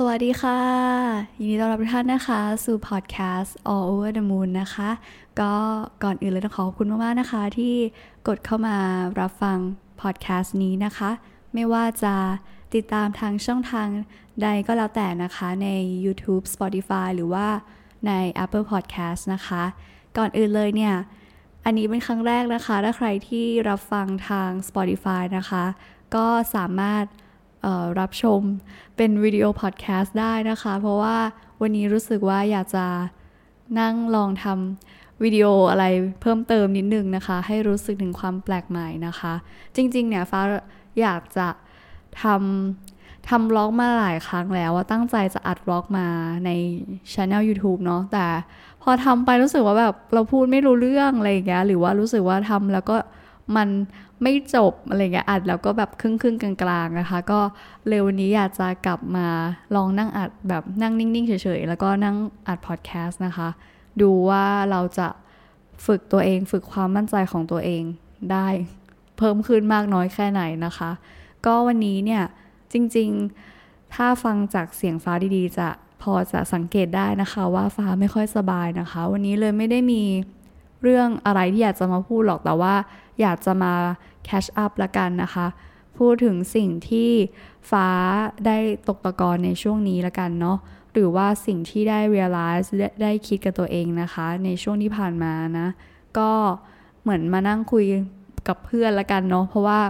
สวัสดีค่ะ ยินดีต้อนรับทุกท่านนะคะ สู่พอดแคสต์ All Over the Moon นะคะ ก็ก่อนอื่นเลยต้องขอขอบคุณมาก ๆ นะคะ ที่กดเข้ามารับฟังพอดแคสต์นี้นะคะ ไม่ว่าจะติดตามทางช่องทางใดก็แล้วแต่นะคะใน YouTube Spotify หรือว่าใน Apple Podcast นะคะ ก่อนอื่นเลยเนี่ย อันนี้เป็นครั้งแรกนะคะ ถ้าใครที่รับฟังทาง Spotify นะคะ ก็สามารถ รับชมเป็นวิดีโอพอดแคสต์ได้นะคะ เพราะว่าวันนี้รู้สึกว่าอยากจะนั่งลองทำวิดีโออะไรเพิ่มเติมนิดนึงนะคะ ให้รู้สึกถึงความแปลกใหม่นะคะ จริง ๆ เนี่ยฟ้าอยากจะทำทำบล็อกมาหลายครั้งแล้วว่าตั้งใจจะอัดบล็อกมาในช anel YouTube เนาะแต่พอทำไปรู้สึกว่าแบบเราพูดไม่รู้เรื่องอะไรอย่างเงี้ยหรือว่ารู้สึกว่าทำแล้วก็ มันไม่จบอะไรเงี้ยอัดแล้วก็แบบครึ่งครึ่งกลางๆนะคะ ก็เร็ววันนี้อยากจะกลับมาลองนั่งอัดแบบนั่งนิ่งๆเฉยๆ แล้วก็นั่งอัดพอดแคสต์นะคะ ดูว่าเราจะฝึกตัวเองฝึกความมั่นใจของตัวเองได้ เพิ่มขึ้นมากน้อยแค่ไหนนะคะ ก็วันนี้เนี่ยจริงๆถ้าฟังจากเสียงฟ้าดีๆ จะพอจะสังเกตได้นะคะว่าฟ้าไม่ค่อยสบายนะคะ วันนี้เลยไม่ได้มีเรื่องอะไรที่อยากจะมาพูดหรอกแต่ว่า อยากจะมาแคชอัพละกันนะคะ พูดถึงสิ่งที่ฟ้าได้ตกตะกอนในช่วงนี้ละกันเนาะหรือว่าสิ่งที่ได้ realize ได้คิดกับตัวเองนะคะ ในช่วงที่ผ่านมานะ ก็เหมือนมานั่งคุยกับเพื่อนละกันเนาะเพราะว่า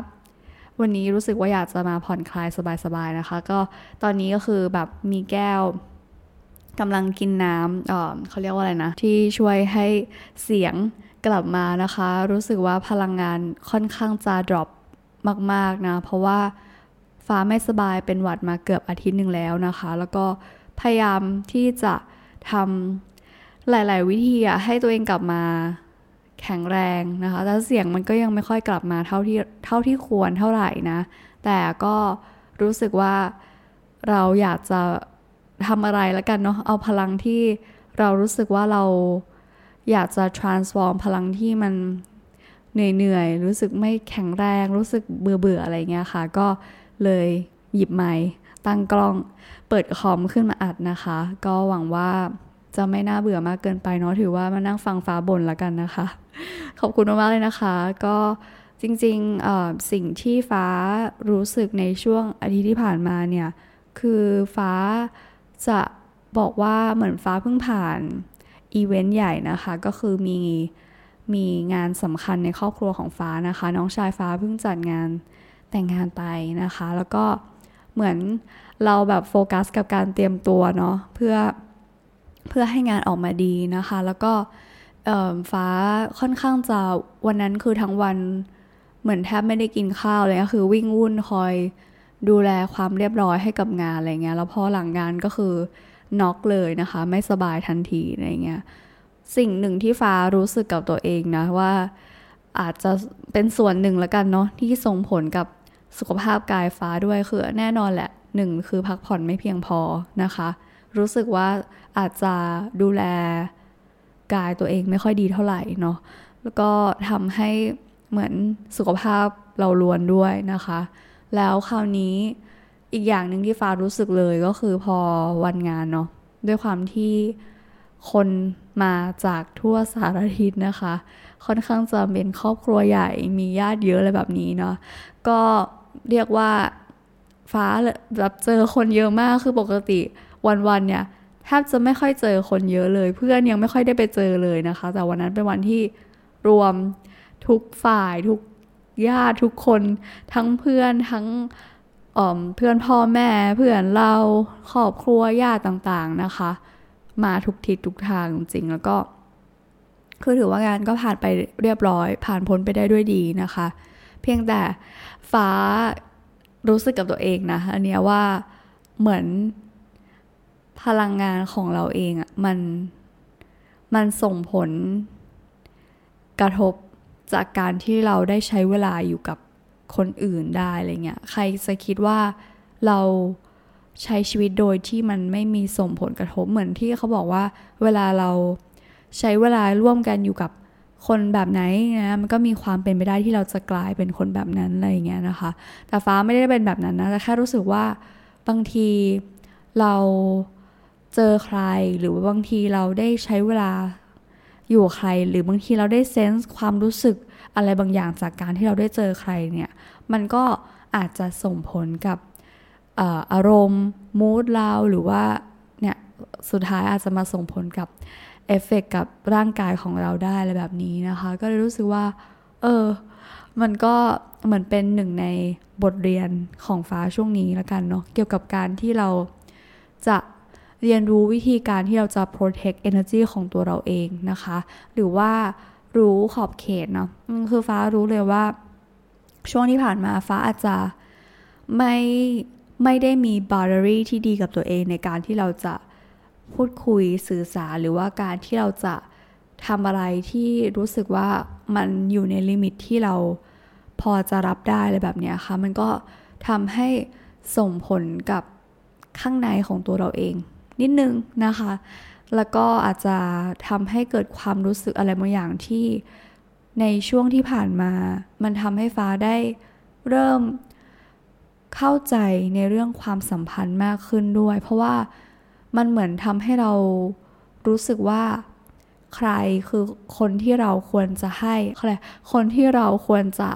วันนี้รู้สึกว่าอยากจะมาผ่อนคลายสบายๆนะคะ ก็ตอนนี้ก็คือแบบมีแก้วกำลังกินน้ำเเขาเรียกว่าอะไรนะ ที่ช่วยให้เสียง กลับมานะคะ รู้สึกว่าพลังงานค่อนข้างจะ drop มากๆนะ เพราะว่าฟ้าไม่สบายเป็นหวัดมาเกือบอาทิตย์หนึ่งแล้วนะคะ แล้วก็พยายามที่จะทำหลาย ๆ วิธีให้ตัวเองกลับมาแข็งแรงนะคะแต่เสียงมันก็ยังไม่ค่อยกลับมาเท่าที่เท่าที่ควรเท่าไหร่นะ แต่ก็รู้สึกว่าเราอยากจะทำอะไรแล้วกันเนาะเอาพลังที่เรารู้สึกว่าเรา อยากจะ transform พลังที่มันเหนื่อยๆ รู้สึกไม่แข็งแรง รู้สึกเบื่อๆ อะไรเงี้ยค่ะ ก็เลยหยิบไม้ตั้งกล้อง เปิดคอมขึ้นมาอัดนะคะ ก็หวังว่าจะไม่น่าเบื่อมากเกินไปเนาะ ถือว่ามานั่งฟังฟ้าบ่นละกันนะคะ ขอบคุณมากๆเลยนะคะ ก็จริงๆสิ่งที่ฟ้ารู้สึกในช่วงอาทิตย์ที่ผ่านมาเนี่ย คือฟ้าจะบอกว่าเหมือนฟ้าเพิ่งผ่าน อีเวนต์ใหญ่นะคะ ก็คือมีมีงานสำคัญในครอบครัวของฟ้านะคะ น้องชายฟ้าเพิ่งจัดงานแต่งงานไปนะคะ แล้วก็เหมือนเราแบบโฟกัสกับการเตรียมตัวเนาะเพื่อเพื่อให้งานออกมาดีนะคะ แล้วก็ฟ้าค่อนข้างจะวันนั้นคือทั้งวันเหมือนแทบไม่ได้กินข้าวเลยก็คือวิ่งวุ่นคอยดูแลความเรียบร้อยให้กับงานอะไรเงี้ยแล้วพอหลังงานก็คือ น็อกเลยนะคะ ไม่สบายทันทีอะไรเงี้ยสิ่งหนึ่งที่ฟ้ารู้สึกกับตัวเองนะว่าอาจจะเป็นส่วนหนึ่งแล้วกันเนาะที่ส่งผลกับสุขภาพกายฟ้าด้วยคือแน่นอนแหละหนึ่งคือพักผ่อนไม่เพียงพอนะคะ รู้สึกว่าอาจจะดูแลกายตัวเองไม่ค่อยดีเท่าไหร่เนาะแล้วก็ทำให้เหมือนสุขภาพเราลวนด้วยนะคะ แล้วคราวนี้ อีกอย่างหนึ่งที่ฟ้ารู้สึกเลยก็คือพอวันงานเนาะด้วยความที่คนมาจากทั่วสารทิศนะคะ ค่อนข้างจะเป็นครอบครัวใหญ่มีญาติเยอะอะไรแบบนี้เนาะก็เรียกว่าฟ้าแบบเจอคนเยอะมากคือปกติวันๆเนี่ยแทบจะไม่ค่อยเจอคนเยอะเลย เพื่อนยังไม่ค่อยได้ไปเจอเลยนะคะ แต่วันนั้นเป็นวันที่รวมทุกฝ่ายทุกญาติทุกคนทั้งเพื่อนทั้ง เพื่อนพ่อแม่เพื่อนเราครอบครัวญาติต่างๆนะคะ มาทุกทิศทุกทางจริงแล้วก็ คือถือว่างานก็ผ่านไปเรียบร้อย ผ่านพ้นไปได้ด้วยดีนะคะ เพียงแต่ฟ้ารู้สึกกับตัวเองนะอันนี้ว่าเหมือนพลังงานของเราเองอะ่ะมันมันส่งผลกระทบจากการที่เราได้ใช้เวลาอยู่กับ คนอื่นได้อะไรเงี้ยใครจะคิดว่าเราใช้ชีวิตโดยที่มันไม่มีส่งผลกระทบเหมือนที่เขาบอกว่า เวลาเราใช้เวลาร่วมกันอยู่กับคนแบบไหนนะมันก็มีความเป็นไปได้ที่เราจะกลายเป็นคนแบบนั้นอะไรเงี้ยนะคะ แต่ฟ้าไม่ได้เป็นแบบนั้นนะแต่แค่รู้สึกว่าบางทีเราเจอใครหรือว่าบางทีเราได้ใช้เวลาอยู่ใคร หรือบางทีเราได้เซนส์ความรู้สึก อะไรบางอย่างจากการที่เราได้เจอใครเนี่ยมันก็อาจจะส่งผลกับอารมณ์มูดเราหรือว่าเนี่ยสุดท้ายอาจจะมาส่งผลกับเอฟเฟกกับร่างกายของเราได้อะไรแบบนี้นะคะ ก็เลยรู้สึกว่า เออ มันก็เหมือนเป็นหนึ่งในบทเรียนของฟ้าช่วงนี้ล้วกันเนาะเกี่ยวกับการที่เราจะเรียนรู้วิธีการที่เราจะ protect energy ของตัวเราเองนะคะ หรือว่า รู้ขอบเขตเนาะคือฟ้ารู้เลยว่า ช่วงที่ผ่านมาฟ้าอาจจะไม่ไม่ได้มี boundary ที่ดีกับตัวเองในการที่เราจะพูดคุยสื่อสารหรือว่าการที่เราจะทำอะไรที่รู้สึกว่ามันอยู่ใน limit ที่เราพอจะรับได้อะไรแบบนี้ค่ะ มันก็ทำให้ส่งผลกับข้างในของตัวเราเอง นิดนึงนะคะ แล้วก็อาจจะทำให้เกิดความรู้สึกอะไรบางอย่างที่ในช่วงที่ผ่านมา มันทำให้ฟ้าได้เริ่มเข้าใจในเรื่องความสัมพันธ์มากขึ้นด้วย เพราะว่ามันเหมือนทำให้เรารู้สึกว่าใครคือคนที่เราควรจะให้ใครคนที่เราควรจะ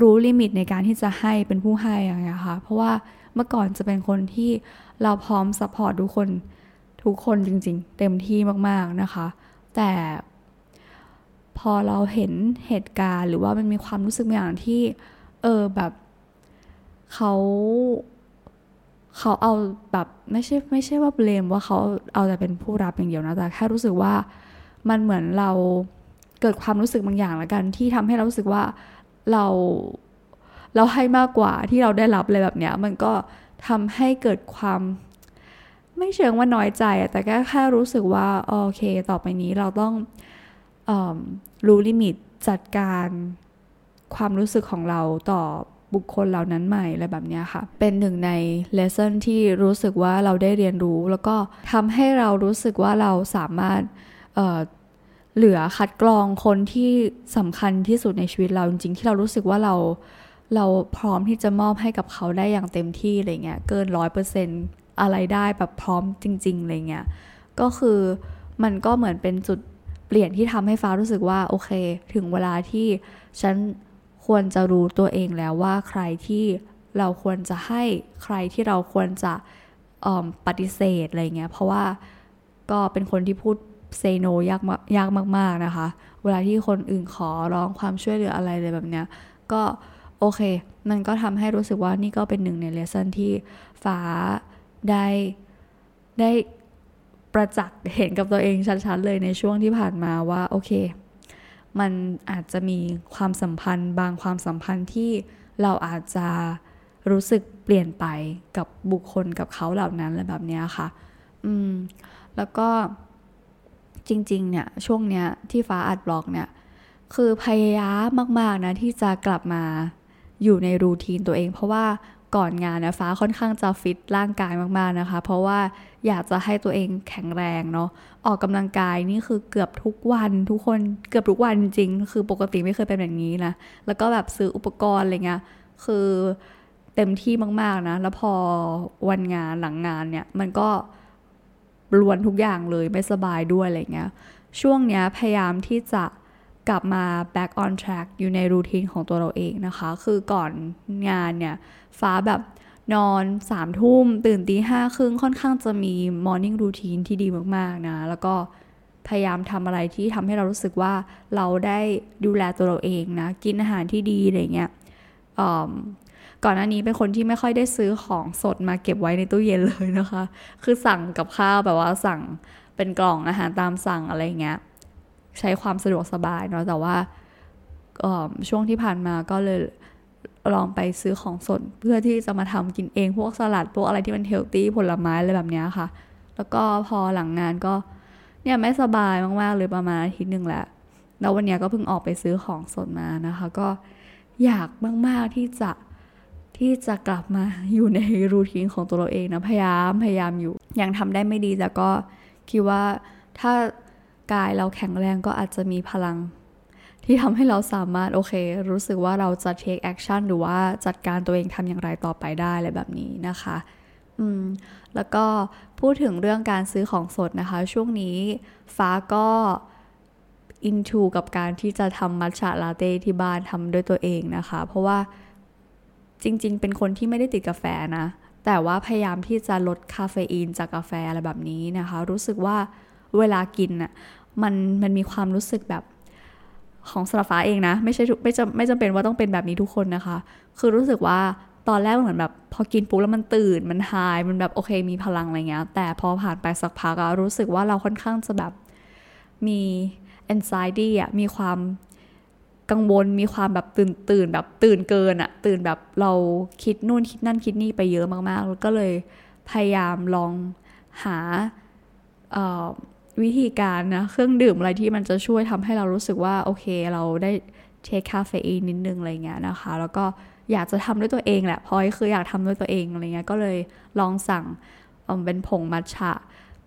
รู้ limit ในการที่จะให้เป็นผู้ให้อย่างเงี้ยค่ะเพราะว่าเมื่อก่อนจะเป็นคนที่เราพร้อม support ทุกคน ทุกคนจริงๆ เต็มที่มากๆนะคะ แต่พอเราเห็นเหตุการณ์ หรือว่ามันมีความรู้สึกบางอย่างที่ เออแบบเขาเขาเอาแบบไม่ใช่ไม่ใช่ว่าเบลมว่าเขาเอาแต่เป็นผู้รับอย่างเดียวนะแต่แค่รู้สึกว่ามันเหมือนเราเกิดความรู้สึกบางอย่างล้วกัน ที่ทำให้เรารู้สึกว่าเราเราให้มากกว่าที่เราได้รับเลยแบบเนี้ยมันก็ทำให้เกิดความ ไม่เชิงว่าน้อยใจแต่แค่แค่รู้สึกว่าโอเค ต่อไปนี้เราต้องรู้ limit จัดการความรู้สึกของเราต่อบุคคลเหล่านั้นใหม่อะไรแบบนี้ค่ะ เป็นหนึ่งใน lesson ที่รู้สึกว่าเราได้เรียนรู้ แล้วก็ทำให้เรารู้สึกว่าเราสามารถเหลือคัดกรองคนที่สำคัญที่สุดในชีวิตเราจริงๆที่เรารู้สึกว่าเราเราพร้อมที่จะมอบให้กับเขาได้อย่างเต็มที่อะไรเงี้ยเกินร้อยเปอร์เซ็นต์ อะไรได้แบบพร้อมจริงๆอะไรเงี้ยก็คือมันก็เหมือนเป็นจุดเปลี่ยนที่ทำให้ฟ้ารู้สึกว่าโอเค ถึงเวลาที่ฉันควรจะรู้ตัวเองแล้วว่าใครที่เราควรจะให้ใครที่เราควรจะปฏิเสธอะไรเงี้ยเพราะว่าก็เป็นคนที่พูดเซโนยากยากมาก ๆ นะคะ เวลาที่คนอื่นขอร้องความช่วยเหลืออะไรเลยแบบเนี้ย ก็โอเค มันก็ทำให้รู้สึกว่านี่ก็เป็นหนึ่งในเลสันที่ฟ้า ได้ได้ประจักษ์เห็นกับตัวเองชัดๆเลยในช่วงที่ผ่านมาว่าโอเคมันอาจจะมีความสัมพันธ์ บางความสัมพันธ์ที่เราอาจจะรู้สึกเปลี่ยนไปกับบุคคลกับเขาเหล่านั้นอะไรแบบนี้ค่ะ อืม แล้วก็จริง ๆ เนี่ย ช่วงเนี้ยที่ฟ้าอัดบล็อกเนี่ย คือพยายามมาก ๆ นะ ที่จะกลับมาอยู่ในรูทีนตัวเอง เพราะว่า ก่อนงานนะฟ้าค่อนข้างจะฟิตร่างกายมากๆนะคะ เพราะว่าอยากจะให้ตัวเองแข็งแรงเนาะออกกำลังกายนี่คือเกือบทุกวันทุกคนเกือบทุกวันจริง คือปกติไม่เคยเป็นแบบนี้นะแล้วก็แบบซื้ออุปกรณ์อะไรเงี้ยคือเต็มที่มาก ๆนะ แล้วพอวันงานหลังงานเนี่ย มันก็รวนทุกอย่างเลยไม่สบายด้วยอะไรเงี้ยช่วงเนี้ยพยายามที่จะ กลับมา back on track อยู่ในรูทีนของตัวเราเองนะคะ คือก่อนงานเนี่ย ฟ้าแบบนอนสามทุ่มตื่นตีห้าครึ่งค่อนข้างจะมี morning routine ที่ดีมากๆนะ แล้วก็พยายามทำอะไรที่ทำให้เรารู้สึกว่าเราได้ดูแลตัวเราเองนะ กินอาหารที่ดีอะไรเงี้ยก่อนหน้านี้เป็นคนที่ไม่ค่อยได้ซื้อของสดมาเก็บไว้ในตู้เย็นเลยนะคะ คือสั่งกับข้าวแบบว่าสั่งเป็นกล่องอาหารตามสั่งอะไรเงี้ย ใช้ความสะดวกสบายเนาะแต่ว่าช่วงที่ผ่านมาก็เลยลองไปซื้อของสดเพื่อที่จะมาทำกินเองพวกสลัดพวกอะไรที่มันเฮลตี้ผลไม้อะไรแบบนี้ค่ะ แล้วก็พอหลังงานก็เนี่ยไม่สบายมากๆเลยประมาณอาทิตย์หนึ่งแหละแล้ววันนี้ก็เพิ่งออกไปซื้อของสดมานะคะ ก็อยากมากๆที่จะที่จะกลับมาอยู่ในรูทีนของตัวเราเองนะพยายามพยายามอยู่ยังทำได้ไม่ดีแต่ก็คิดว่าถ้า กายเราแข็งแรงก็อาจจะมีพลัง ที่ทำให้เราสามารถโอเค รู้สึกว่าเราจะ take action หรือว่าจัดการตัวเองทำอย่างไรต่อไปได้อะไรแบบนี้นะคะอืมแล้วก็พูดถึงเรื่องการซื้อของสดนะคะ ช่วงนี้ฟ้าก็อินทูกับการที่จะทำมัทฉะลาเต้ที่บ้านทำด้วยตัวเองนะคะ เพราะว่าจริง ๆ เป็นคนที่ไม่ได้ติดกาแฟนะ แต่ว่าพยายามที่จะลดคาเฟอีนจากกาแฟอะไรแบบนี้นะคะ รู้สึกว่าเวลากินอะ มันมันมีความรู้สึกแบบของสำหรับฟ้าเองนะ ไม่ใช่ไม่จำไม่จำเป็นว่าต้องเป็นแบบนี้ทุกคนนะคะ คือรู้สึกว่าตอนแรกเหมือนแบบ พอกินปุ๊บแล้วมันตื่นมันหายมันแบบโอเคมีพลังอะไรเงี้ยแต่พอผ่านไปสักพักก็รู้สึกว่าเราค่อนข้างจะแบบมี anxiety อะมีความกังวลมีความแบบตื่นตื่นแบบตื่นเกินอะตื่นแบบเราคิดนู่นคิดนั่นคิดนี่ไปเยอะมากๆ แล้วก็เลยพยายามลองหา วิธีการนะ เครื่องดื่มอะไรที่มันจะช่วยทำให้เรารู้สึกว่า โอเค เราได้ take คาเฟอีนนิดนึงอะไรเงี้ยนะคะ แล้วก็อยากจะทำด้วยตัวเองแหละพอยคืออยากทำด้วยตัวเองอะไรเงี้ยก็เลยลองสั่งเป็นผงมัทฉะ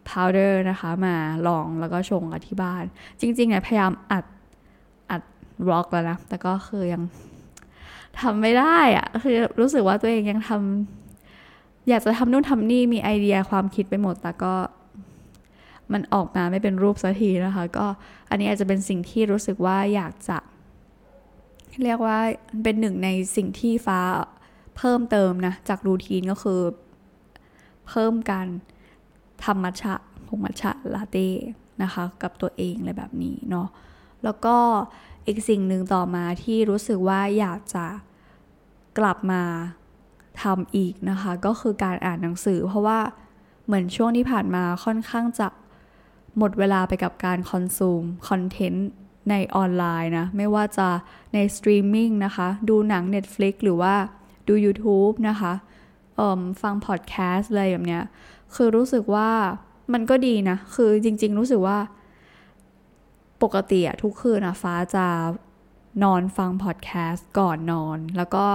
powder นะคะ มาลองแล้วก็ชงกับที่บ้าน จริงๆเนี่ยพยายามอัดอัด vlog แล้วนะ แต่ก็คือยังทำไม่ได้อะคือรู้สึกว่าตัวเองยังทำอยากจะทำนู่นทำนี่มีไอเดียความคิดไปหมดแต่ก็ มันออกมาไม่เป็นรูปสักทีนะคะ ก็อันนี้อาจจะเป็นสิ่งที่รู้สึกว่าอยากจะ เรียกว่าเป็นหนึ่งในสิ่งที่ฟ้าเพิ่มเติมนะ จากรูทีนก็คือ เพิ่มการทำมัชชะผงมัชชะลาเต้นะคะ กับตัวเองอะไรแบบนี้เนาะแล้วก็อีกสิ่งหนึ่งต่อมาที่รู้สึกว่าอยากจะกลับมาทำอีกนะคะ ก็คือการอ่านหนังสือ เพราะว่าเหมือนช่วงที่ผ่านมาค่อนข้างจะ หมดเวลาไปกับการ consume คอนเทนต์ในออนไลน์นะ ไม่ว่าจะในสตรีมมิ่งนะคะ ดูหนัง Netflix หรือว่าดู YouTube นะคะฟังพอดแคสต์อะไรแบบเนี้ย คือรู้สึกว่ามันก็ดีนะ คือจริง ๆ รู้สึกว่า ปกติอะทุกคืนนะฟ้าจะนอนฟังพอดแคสต์ก่อนนอน แล้วก็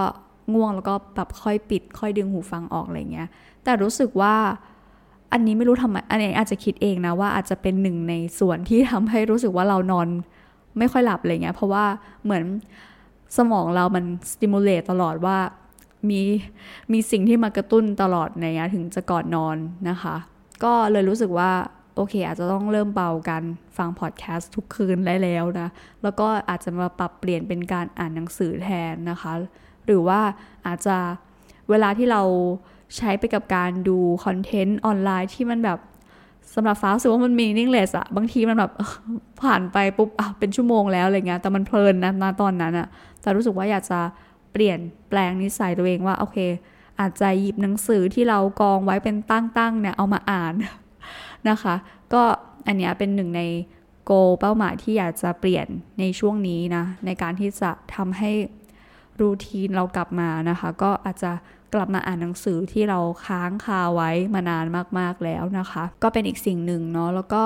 ง่วงแล้วก็แบบค่อยปิด ค่อยดึงหูฟังออกอะไรเงี้ย แต่รู้สึกว่า อันนี้ไม่รู้ทำไมอันนี้อาจจะคิดเองนะว่าอาจจะเป็นหนึ่งในส่วนที่ทำให้รู้สึกว่าเรานอนไม่ค่อยหลับอะไรเงี้ยเพราะว่าเหมือนสมองเรามัน stimulate ตลอดว่ามีมีสิ่งที่มากระตุ้นตลอดในเงี้ยถึงจะก่อนนอนนะคะ ก็เลยรู้สึกว่าโอเค อาจจะต้องเริ่มเบากันฟังพอดแคสต์ทุกคืนได้แล้วนะแล้วก็อาจจะมาปรับเปลี่ยนเป็นการอ่านหนังสือแทนนะคะ หรือว่าอาจจะเวลาที่เรา ใช้ไปกับการดูคอนเทนต์ออนไลน์ที่มันแบบสำหรับฟ้าสึกว่ามันมีนิ่งเลสอะบางทีมันแบบผ่านไปปุ๊บอะเป็นชั่วโมงแล้วอะไรเงี้ยแต่มันเพลินนะมาตอนนั้นอะแต่รู้สึกว่าอยากจะเปลี่ยนแปลงนิสัยตัวเองว่าโอเค อาจจะหยิบหนังสือที่เรากองไว้เป็นตั้งๆเนี่ยเอามาอ่านนะคะ ก็อันนี้เป็นหนึ่งในโกเป้าหมายที่อยากจะเปลี่ยนในช่วงนี้นะในการที่จะทำให้รูทีนเรากลับมานะคะ ก็อาจจะ กลับมาอ่านหนังสือที่เราค้างคาไว้มานานมากๆแล้วนะคะ ก็เป็นอีกสิ่งหนึ่งเนาะแล้วก็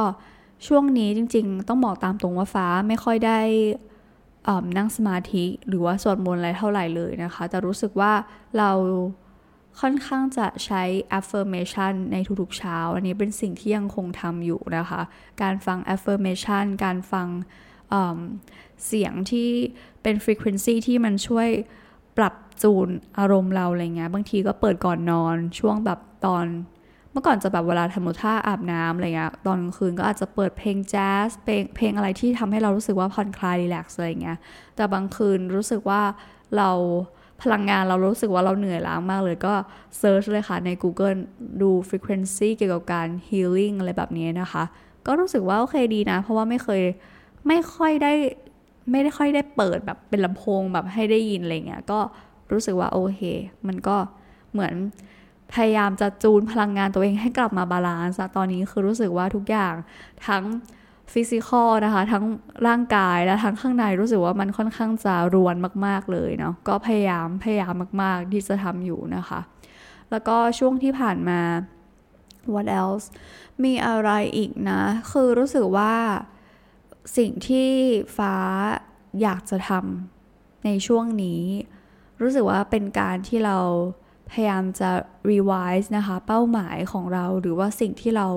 ช่วงนี้จริง ๆ ต้องบอกตามตรงว่าฟ้าไม่ค่อยได้นั่งสมาธิหรือว่าสวดมนต์อะไรเท่าไหร่เลยนะคะ แต่รู้สึกว่าเราค่อนข้างจะใช้ affirmation ในทุกๆเช้า อันนี้เป็นสิ่งที่ยังคงทำอยู่นะคะ การฟัง affirmation การฟังเสียงที่เป็น frequency ที่มันช่วยปรับ จูนอารมณ์เราอะไรเงี้ยบางทีก็เปิดก่อนนอนช่วงแบบตอน เมื่อก่อนจะแบบเวลาทำท่าอาบน้ำอะไรเงี้ยตอนกลางคืนก็อาจจะเปิดเพลงแจ๊สเพลงเพลงอะไรที่ทำให้เรารู้สึกว่าผ่อนคลายรีแลกซ์อะไรเงี้ยแต่บางคืนรู้สึกว่าเราพลังงานเรารู้สึกว่าเราเหนื่อยล้ามากเลยก็ search เลยค่ะใน Google ดู frequency เกี่ยวกับการ healing อะไรแบบนี้นะคะ ก็รู้สึกว่าโอเคดีนะ เพราะว่าไม่เคยไม่ค่อยได้ไม่ได้ค่อยได้เปิดแบบเป็นลำโพงแบบให้ได้ยินอะไรเงี้ยก็ รู้สึกว่าโอเค มันก็เหมือนพยายามจะจูนพลังงานตัวเองให้กลับมา balance ตอนนี้คือรู้สึกว่าทุกอย่างทั้ง physical นะคะ ทั้งร่างกายและทั้งข้างในรู้สึกว่ามันค่อนข้างจะรวนมาก ๆเลยเนาะก็พยายามพยายามมาก ๆ ที่จะทำอยู่นะคะ แล้วก็ช่วงที่ผ่านมา what else มีอะไรอีกนะ คือรู้สึกว่าสิ่งที่ฟ้าอยากจะทำในช่วงนี้ รู้สึกว่าเป็นการที่เราพยายามจะ revise นะคะ เป้าหมายของเราหรือว่าสิ่งที่เรา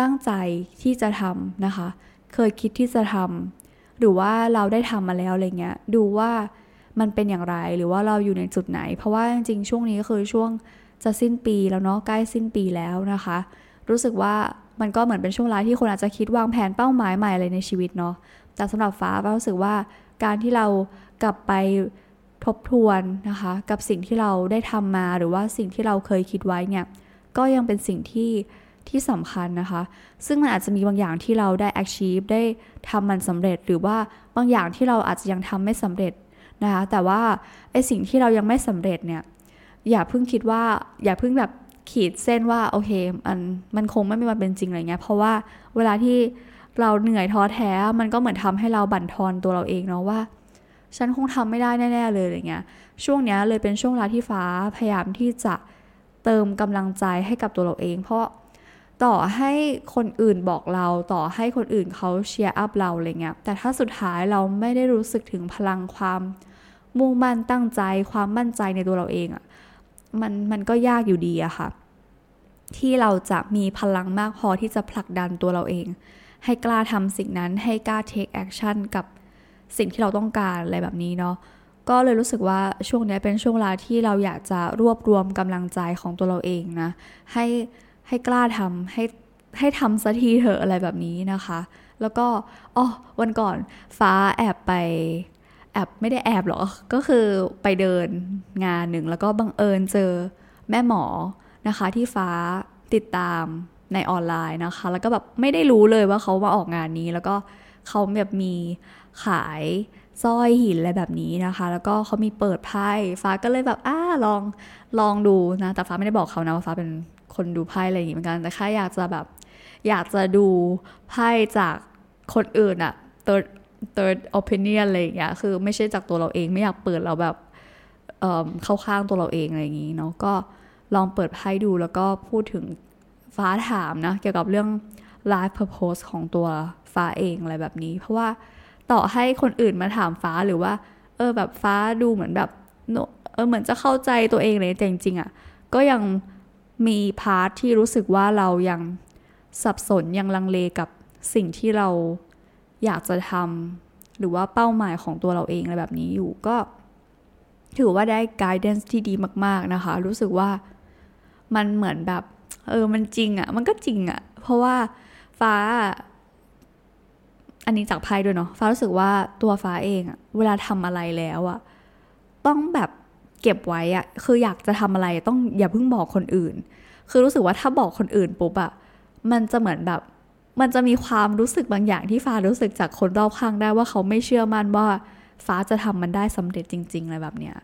ตั้งใจที่จะทำนะคะ เคยคิดที่จะทำหรือว่าเราได้ทำมาแล้วอะไรเงี้ย ดูว่ามันเป็นอย่างไรหรือว่าเราอยู่ในจุดไหน เพราะว่าจริงๆช่วงนี้ก็คือช่วงจะสิ้นปีแล้วเนาะใกล้สิ้นปีแล้วนะคะ รู้สึกว่ามันก็เหมือนเป็นช่วงเวลาที่คนอาจจะคิดวางแผนเป้าหมายใหม่อะไรในชีวิตเนาะแต่สำหรับฟ้าฟ้ารู้สึกว่าการที่เรากลับไป ทบทวนนะคะ กับสิ่งที่เราได้ทำมาหรือว่าสิ่งที่เราเคยคิดไว้เนี่ย ก็ยังเป็นสิ่งที่ที่สำคัญนะคะ ซึ่งมันอาจจะมีบางอย่างที่เราได้ achieve ได้ทำมันสำเร็จ หรือว่าบางอย่างที่เราอาจจะยังทำไม่สำเร็จนะคะ แต่ว่าไอสิ่งที่เรายังไม่สำเร็จเนี่ย อย่าเพิ่งคิดว่า อย่าเพิ่งแบบขีดเส้นว่าโอเคมันมันคงไม่มีวันเป็นจริงอะไรเงี้ย เพราะว่าเวลาที่เราเหนื่อยท้อแท้ มันก็เหมือนทำให้เราบั่นทอนตัวเราเองเนาะว่า ฉันคงทำไม่ได้แน่ ๆ เลยอะไรเงี้ย ช่วงเนี้ยเลยเป็นช่วงเวลาที่ฟ้าพยายามที่จะเติมกำลังใจให้กับตัวเราเอง เพราะต่อให้คนอื่นบอกเราต่อให้คนอื่นเขาเชียร์อัพเราอะไรเงี้ย แต่ถ้าสุดท้ายเราไม่ได้รู้สึกถึงพลังความมุ่งมั่นตั้งใจความมั่นใจในตัวเราเองอะมันมันก็ยากอยู่ดีอะค่ะ ที่เราจะมีพลังมากพอที่จะผลักดันตัวเราเอง ให้กล้าทำสิ่งนั้นให้กล้า take action กับ สิ่งที่เราต้องการอะไรแบบนี้เนาะก็เลยรู้สึกว่าช่วงนี้เป็นช่วงเวลาที่เราอยากจะรวบรวมกำลังใจของตัวเราเองนะให้ให้กล้าทำให้ให้ทำสักทีเถอะอะไรแบบนี้นะคะ แล้วก็อ๋อวันก่อนฟ้าแอบไปแอบไม่ได้แอบหรอกก็คือไปเดินงานหนึ่งแล้วก็บังเอิญเจอแม่หมอนะคะ ที่ฟ้าติดตามในออนไลน์นะคะ แล้วก็แบบไม่ได้รู้เลยว่าเขามาออกงานนี้ แล้วก็เขาแบบมี ขายสร้อยหินอะไรแบบนี้นะคะ แล้วก็เขามีเปิดไพ่ฟ้าก็เลยแบบอ้าลองลองดูนะแต่ฟ้าไม่ได้บอกเขานะว่าฟ้าเป็นคนดูไพ่อะไรอย่างงี้เหมือนกันแต่แค่อยากจะแบบ อยากจะดูไพ่จากคนอื่นอะ third third opinion อะไรอย่างเงี้ยคือไม่ใช่จากตัวเราเองไม่อยากเปิดเราแบบเเข้าข้างตัวเราเองอะไรอย่างงี้เนาะก็ลองเปิดไพ่ดูแล้วก็พูดถึงฟ้าถามนะ เกี่ยวกับเรื่อง life purpose ของตัวฟ้าเองอะไรแบบนี้ เพราะว่า ต่อให้คนอื่นมาถามฟ้าหรือว่า เออแบบฟ้าดูเหมือนแบบเออเหมือนจะเข้าใจตัวเองเลยแต่จริงๆอะ่ะก็ยังมีพาร์ทที่รู้สึกว่าเรายังสับสนยังลังเลกับสิ่งที่เราอยากจะทำหรือว่าเป้าหมายของตัวเราเองอะไรแบบนี้อยู่ก็ ถือว่าได้ guidance ที่ดีมาก ๆนะคะ รู้สึกว่ามันเหมือนแบบ เออมันจริงอะ่ะ มันก็จริงอะ่ะ เพราะว่าฟ้า อันนี้จากไพ่ด้วยเนาะฟ้ารู้สึกว่าตัวฟ้าเองอะเวลาทำอะไรแล้วอะต้องแบบเก็บไว้อะคืออยากจะทำอะไรต้องอย่าเพิ่งบอกคนอื่น คือรู้สึกว่าถ้าบอกคนอื่นปุ๊บอะมันจะเหมือนแบบ มันจะมีความรู้สึกบางอย่างที่ฟ้ารู้สึกจากคนรอบข้างได้ว่าเขาไม่เชื่อมั่นว่าฟ้าจะทำมันได้สำเร็จจริง ๆ อะไรแบบเนี้ย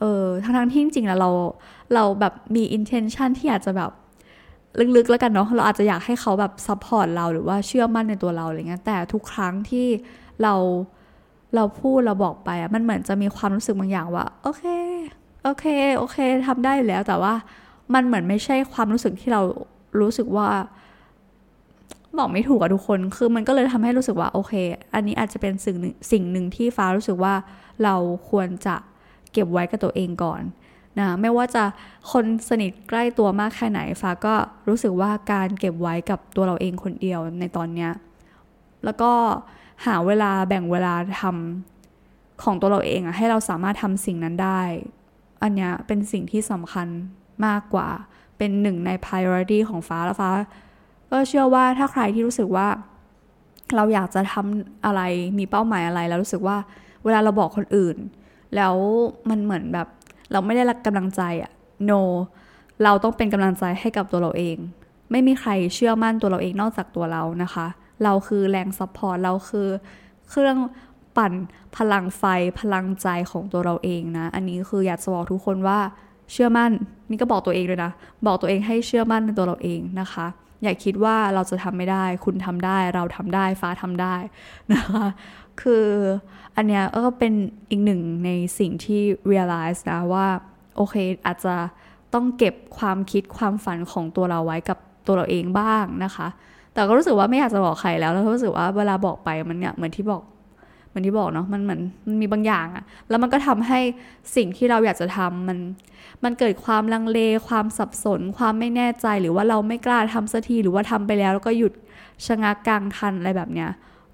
เออทั้งๆที่จริงๆแล้วเราเราแบบมี intention ที่อยากจะแบบ ลึกๆแล้วกันเนาะเราอาจจะอยากให้เขาแบบ support เราหรือว่าเชื่อมั่นในตัวเราอะไรเงี้ยแต่ทุกครั้งที่เราเราพูดเราบอกไปอะมันเหมือนจะมีความรู้สึกบางอย่างว่าโอเคโอเคโอเคทำได้แล้วแต่ว่ามันเหมือนไม่ใช่ความรู้สึกที่เรารู้สึกว่า บอกไม่ถูกอะทุกคน คือมันก็เลยทำให้รู้สึกว่าโอเค อันนี้อาจจะเป็นสิ่งสิ่งหนึ่งที่ฟ้ารู้สึกว่าเราควรจะเก็บไว้กับตัวเองก่อน นะไม่ว่าจะคนสนิทใกล้ตัวมากแค่ไหนฟ้าก็รู้สึกว่าการเก็บไว้กับตัวเราเองคนเดียวในตอนเนี้ยแล้วก็หาเวลาแบ่งเวลาทำของตัวเราเองอะให้เราสามารถทำสิ่งนั้นได้ อันเนี้ยเป็นสิ่งที่สำคัญมากกว่าเป็นหนึ่งใน priority ของฟ้าแล้วฟ้าก็เชื่อว่าถ้าใครที่รู้สึกว่า เราอยากจะทำอะไรมีเป้าหมายอะไรแล้วรู้สึกว่า เวลาเราบอกคนอื่น แล้วมันเหมือนแบบ เราไม่ได้รับกำลังใจอะ no เราต้องเป็นกำลังใจให้กับตัวเราเอง ไม่มีใครเชื่อมั่นตัวเราเองนอกจากตัวเรานะคะ เราคือแรง support เราคือเครื่องปั่นพลังไฟพลังใจของตัวเราเองนะ อันนี้คืออยากจะบอกทุกคนว่าเชื่อมั่น นี่ก็บอกตัวเองเลยนะ บอกตัวเองให้เชื่อมั่นในตัวเราเองนะคะ อย่าคิดว่าเราจะทำไม่ได้ คุณทำได้เราทำได้ฟ้าทำได้นะคะคืออันเนี้ยก็เป็นอีกหนึ่งในสิ่งที่ realize นะว่าโอเคอาจจะต้องเก็บความคิดความฝันของตัวเราไว้กับตัวเราเองบ้างนะคะ แต่ก็รู้สึกว่าไม่อยากจะบอกใครแล้วแล้วรู้สึกว่าเวลาบอกไปมันเนี่ยเหมือนที่บอก มือนที่บอกเนาะมันเหมือนมันมีบางอย่างอะแล้วมันก็ทำให้สิ่งที่เราอยากจะทำมันมันเกิดความลังเลความสับสน ความไม่แน่ใจหรือว่าเราไม่กล้าทำสักทีหรือว่าทำไปแล้ว แล้วก็หยุดชะงักกลางคันอะไรแบบเนี้ย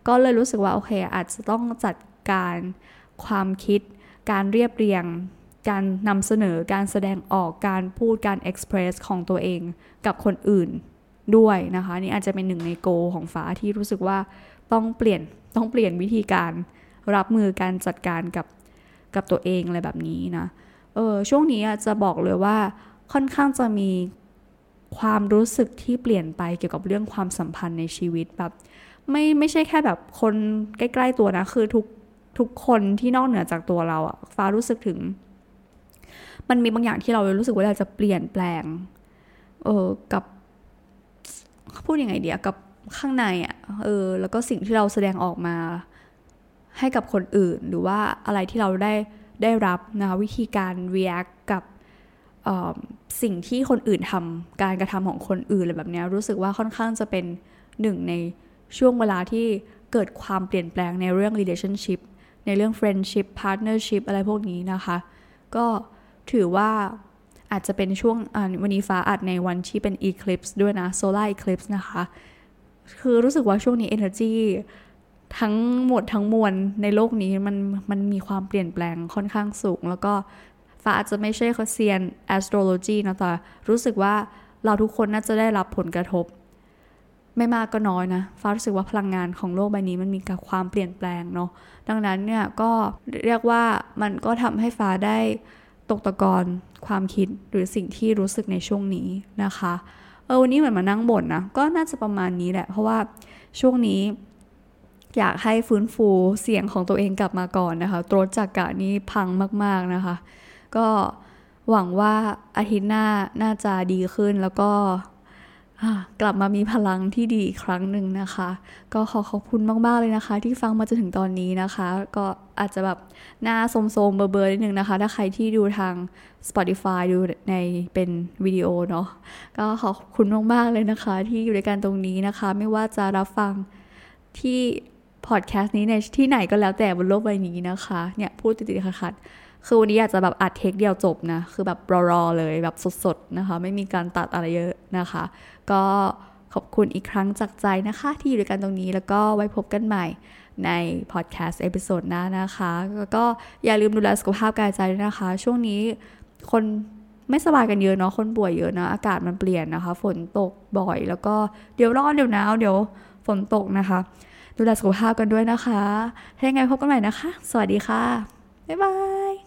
ก็เลยรู้สึกว่าโอเค อาจจะต้องจัดการความคิด การเรียบเรียง การนำเสนอการแสดงออกการพูดการเอ็กซ์เพรสของตัวเองกับคนอื่นด้วยนะคะ นี่อาจจะเป็นหนึ่งในโกของฟ้าที่รู้สึกว่า ต้องเปลี่ยนต้องเปลี่ยนวิธีการรับมือการจัดการกับกับตัวเองอะไรแบบนี้นะเออช่วงนี้จะบอกเลยว่าค่อนข้างจะมีความรู้สึกที่เปลี่ยนไปเกี่ยวกับเรื่องความสัมพันธ์ในชีวิตแบบไม่ไม่ใช่แค่แบบคนใกล้ๆตัวนะ คือทุกทุกคนที่นอกเหนือจากตัวเราอะฟ้ารู้สึกถึง มันมีบางอย่างที่เรารู้สึกว่าเราจะเปลี่ยนแปลง เออกับพูดยังไงเดียกับ ข้างในอะ่ะเออแล้วก็สิ่งที่เราแสดงออกมาให้กับคนอื่น หรือว่าอะไรที่เราได้ได้รับนะคะวิธีการ react กับสิ่งที่คนอื่นทำการกระทำของคนอื่นอะไรแบบนี้รู้สึกว่าค่อนข้างจะเป็นหนึ่งในช่วงเวลาที่เกิดความเปลี่ยนแปลงในเรื่อง relationship ในเรื่อง friendship partnership อะไรพวกนี้นะคะ ก็ถือว่าอาจจะเป็นช่วงวันนี้ฟ้าอัดในวันที่เป็น eclipse ด้วยนะ solar eclipse นะคะ คือรู้สึกว่าช่วงนี้ energy ทั้งหมดทั้งมวลในโลกนี้มันมันมีความเปลี่ยนแปลงค่อนข้างสูง แล้วก็ฟ้าอาจจะไม่ใช่เซียน astrology นะแต่รู้สึกว่าเราทุกคนน่าจะได้รับผลกระทบ ไม่มากก็น้อยนะ ฟ้ารู้สึกว่าพลังงานของโลกใบนี้มันมีกับความเปลี่ยนแปลงเนาะดังนั้นเนี่ยก็เรียกว่ามันก็ทำให้ฟ้าได้ตกตะกอนความคิดหรือสิ่งที่รู้สึกในช่วงนี้นะคะ เออวันนี้เหมือนมานั่งบ่นนะก็น่าจะประมาณนี้แหละ เพราะว่าช่วงนี้อยากให้ฟื้นฟูเสียงของตัวเองกลับมาก่อนนะคะตรวจจากกะนี้พังมากๆนะคะ ก็หวังว่าอาทิตย์หน้าน่าจะดีขึ้นแล้วก็ กลับมามีพลังที่ดีอีกครั้งหนึ่งนะคะ ก็ขอขอบคุณมาก ๆ เลยนะคะ ที่ฟังมาจนถึงตอนนี้นะคะ ก็อาจจะแบบหน้าโสมๆเบอร์ๆนิดนึงนะคะ ถ้าใครที่ดูทาง Spotify ดูในเป็นวิดีโอเนาะก็ขอบคุณมากๆเลยนะคะ ที่อยู่ในการตรงนี้นะคะ ไม่ว่าจะรับฟังที่พอดแคสต์นี้ในที่ไหนก็แล้วแต่บนโลกใบนี้นะคะ เนี่ยพูดติดๆขัดๆ คือวันนี้อยากจะแบบอัดเทคเดียวจบนะ คือแบบรอๆเลยแบบสดๆนะคะ ไม่มีการตัดอะไรเยอะนะคะ ก็ขอบคุณอีกครั้งจากใจนะคะ ที่อยู่ด้วยกันตรงนี้แล้วก็ไว้พบกันใหม่ในพอดแคสต์ episode หน้านะคะแล้วก็อย่าลืมดูแลสุขภาพกายใจด้วยนะคะ ช่วงนี้คนไม่สบายกันเยอะเนาะคนป่วยเยอะนะอากาศมันเปลี่ยนนะคะ ฝนตกบ่อยแล้วก็เดี๋ยวร้อนเดี๋ยวหนาวเดี๋ยวฝนตกนะคะ ดูแลสุขภาพกันด้วยนะคะถ้ายังไงพบกันใหม่นะคะ สวัสดีค่ะบ๊ายบาย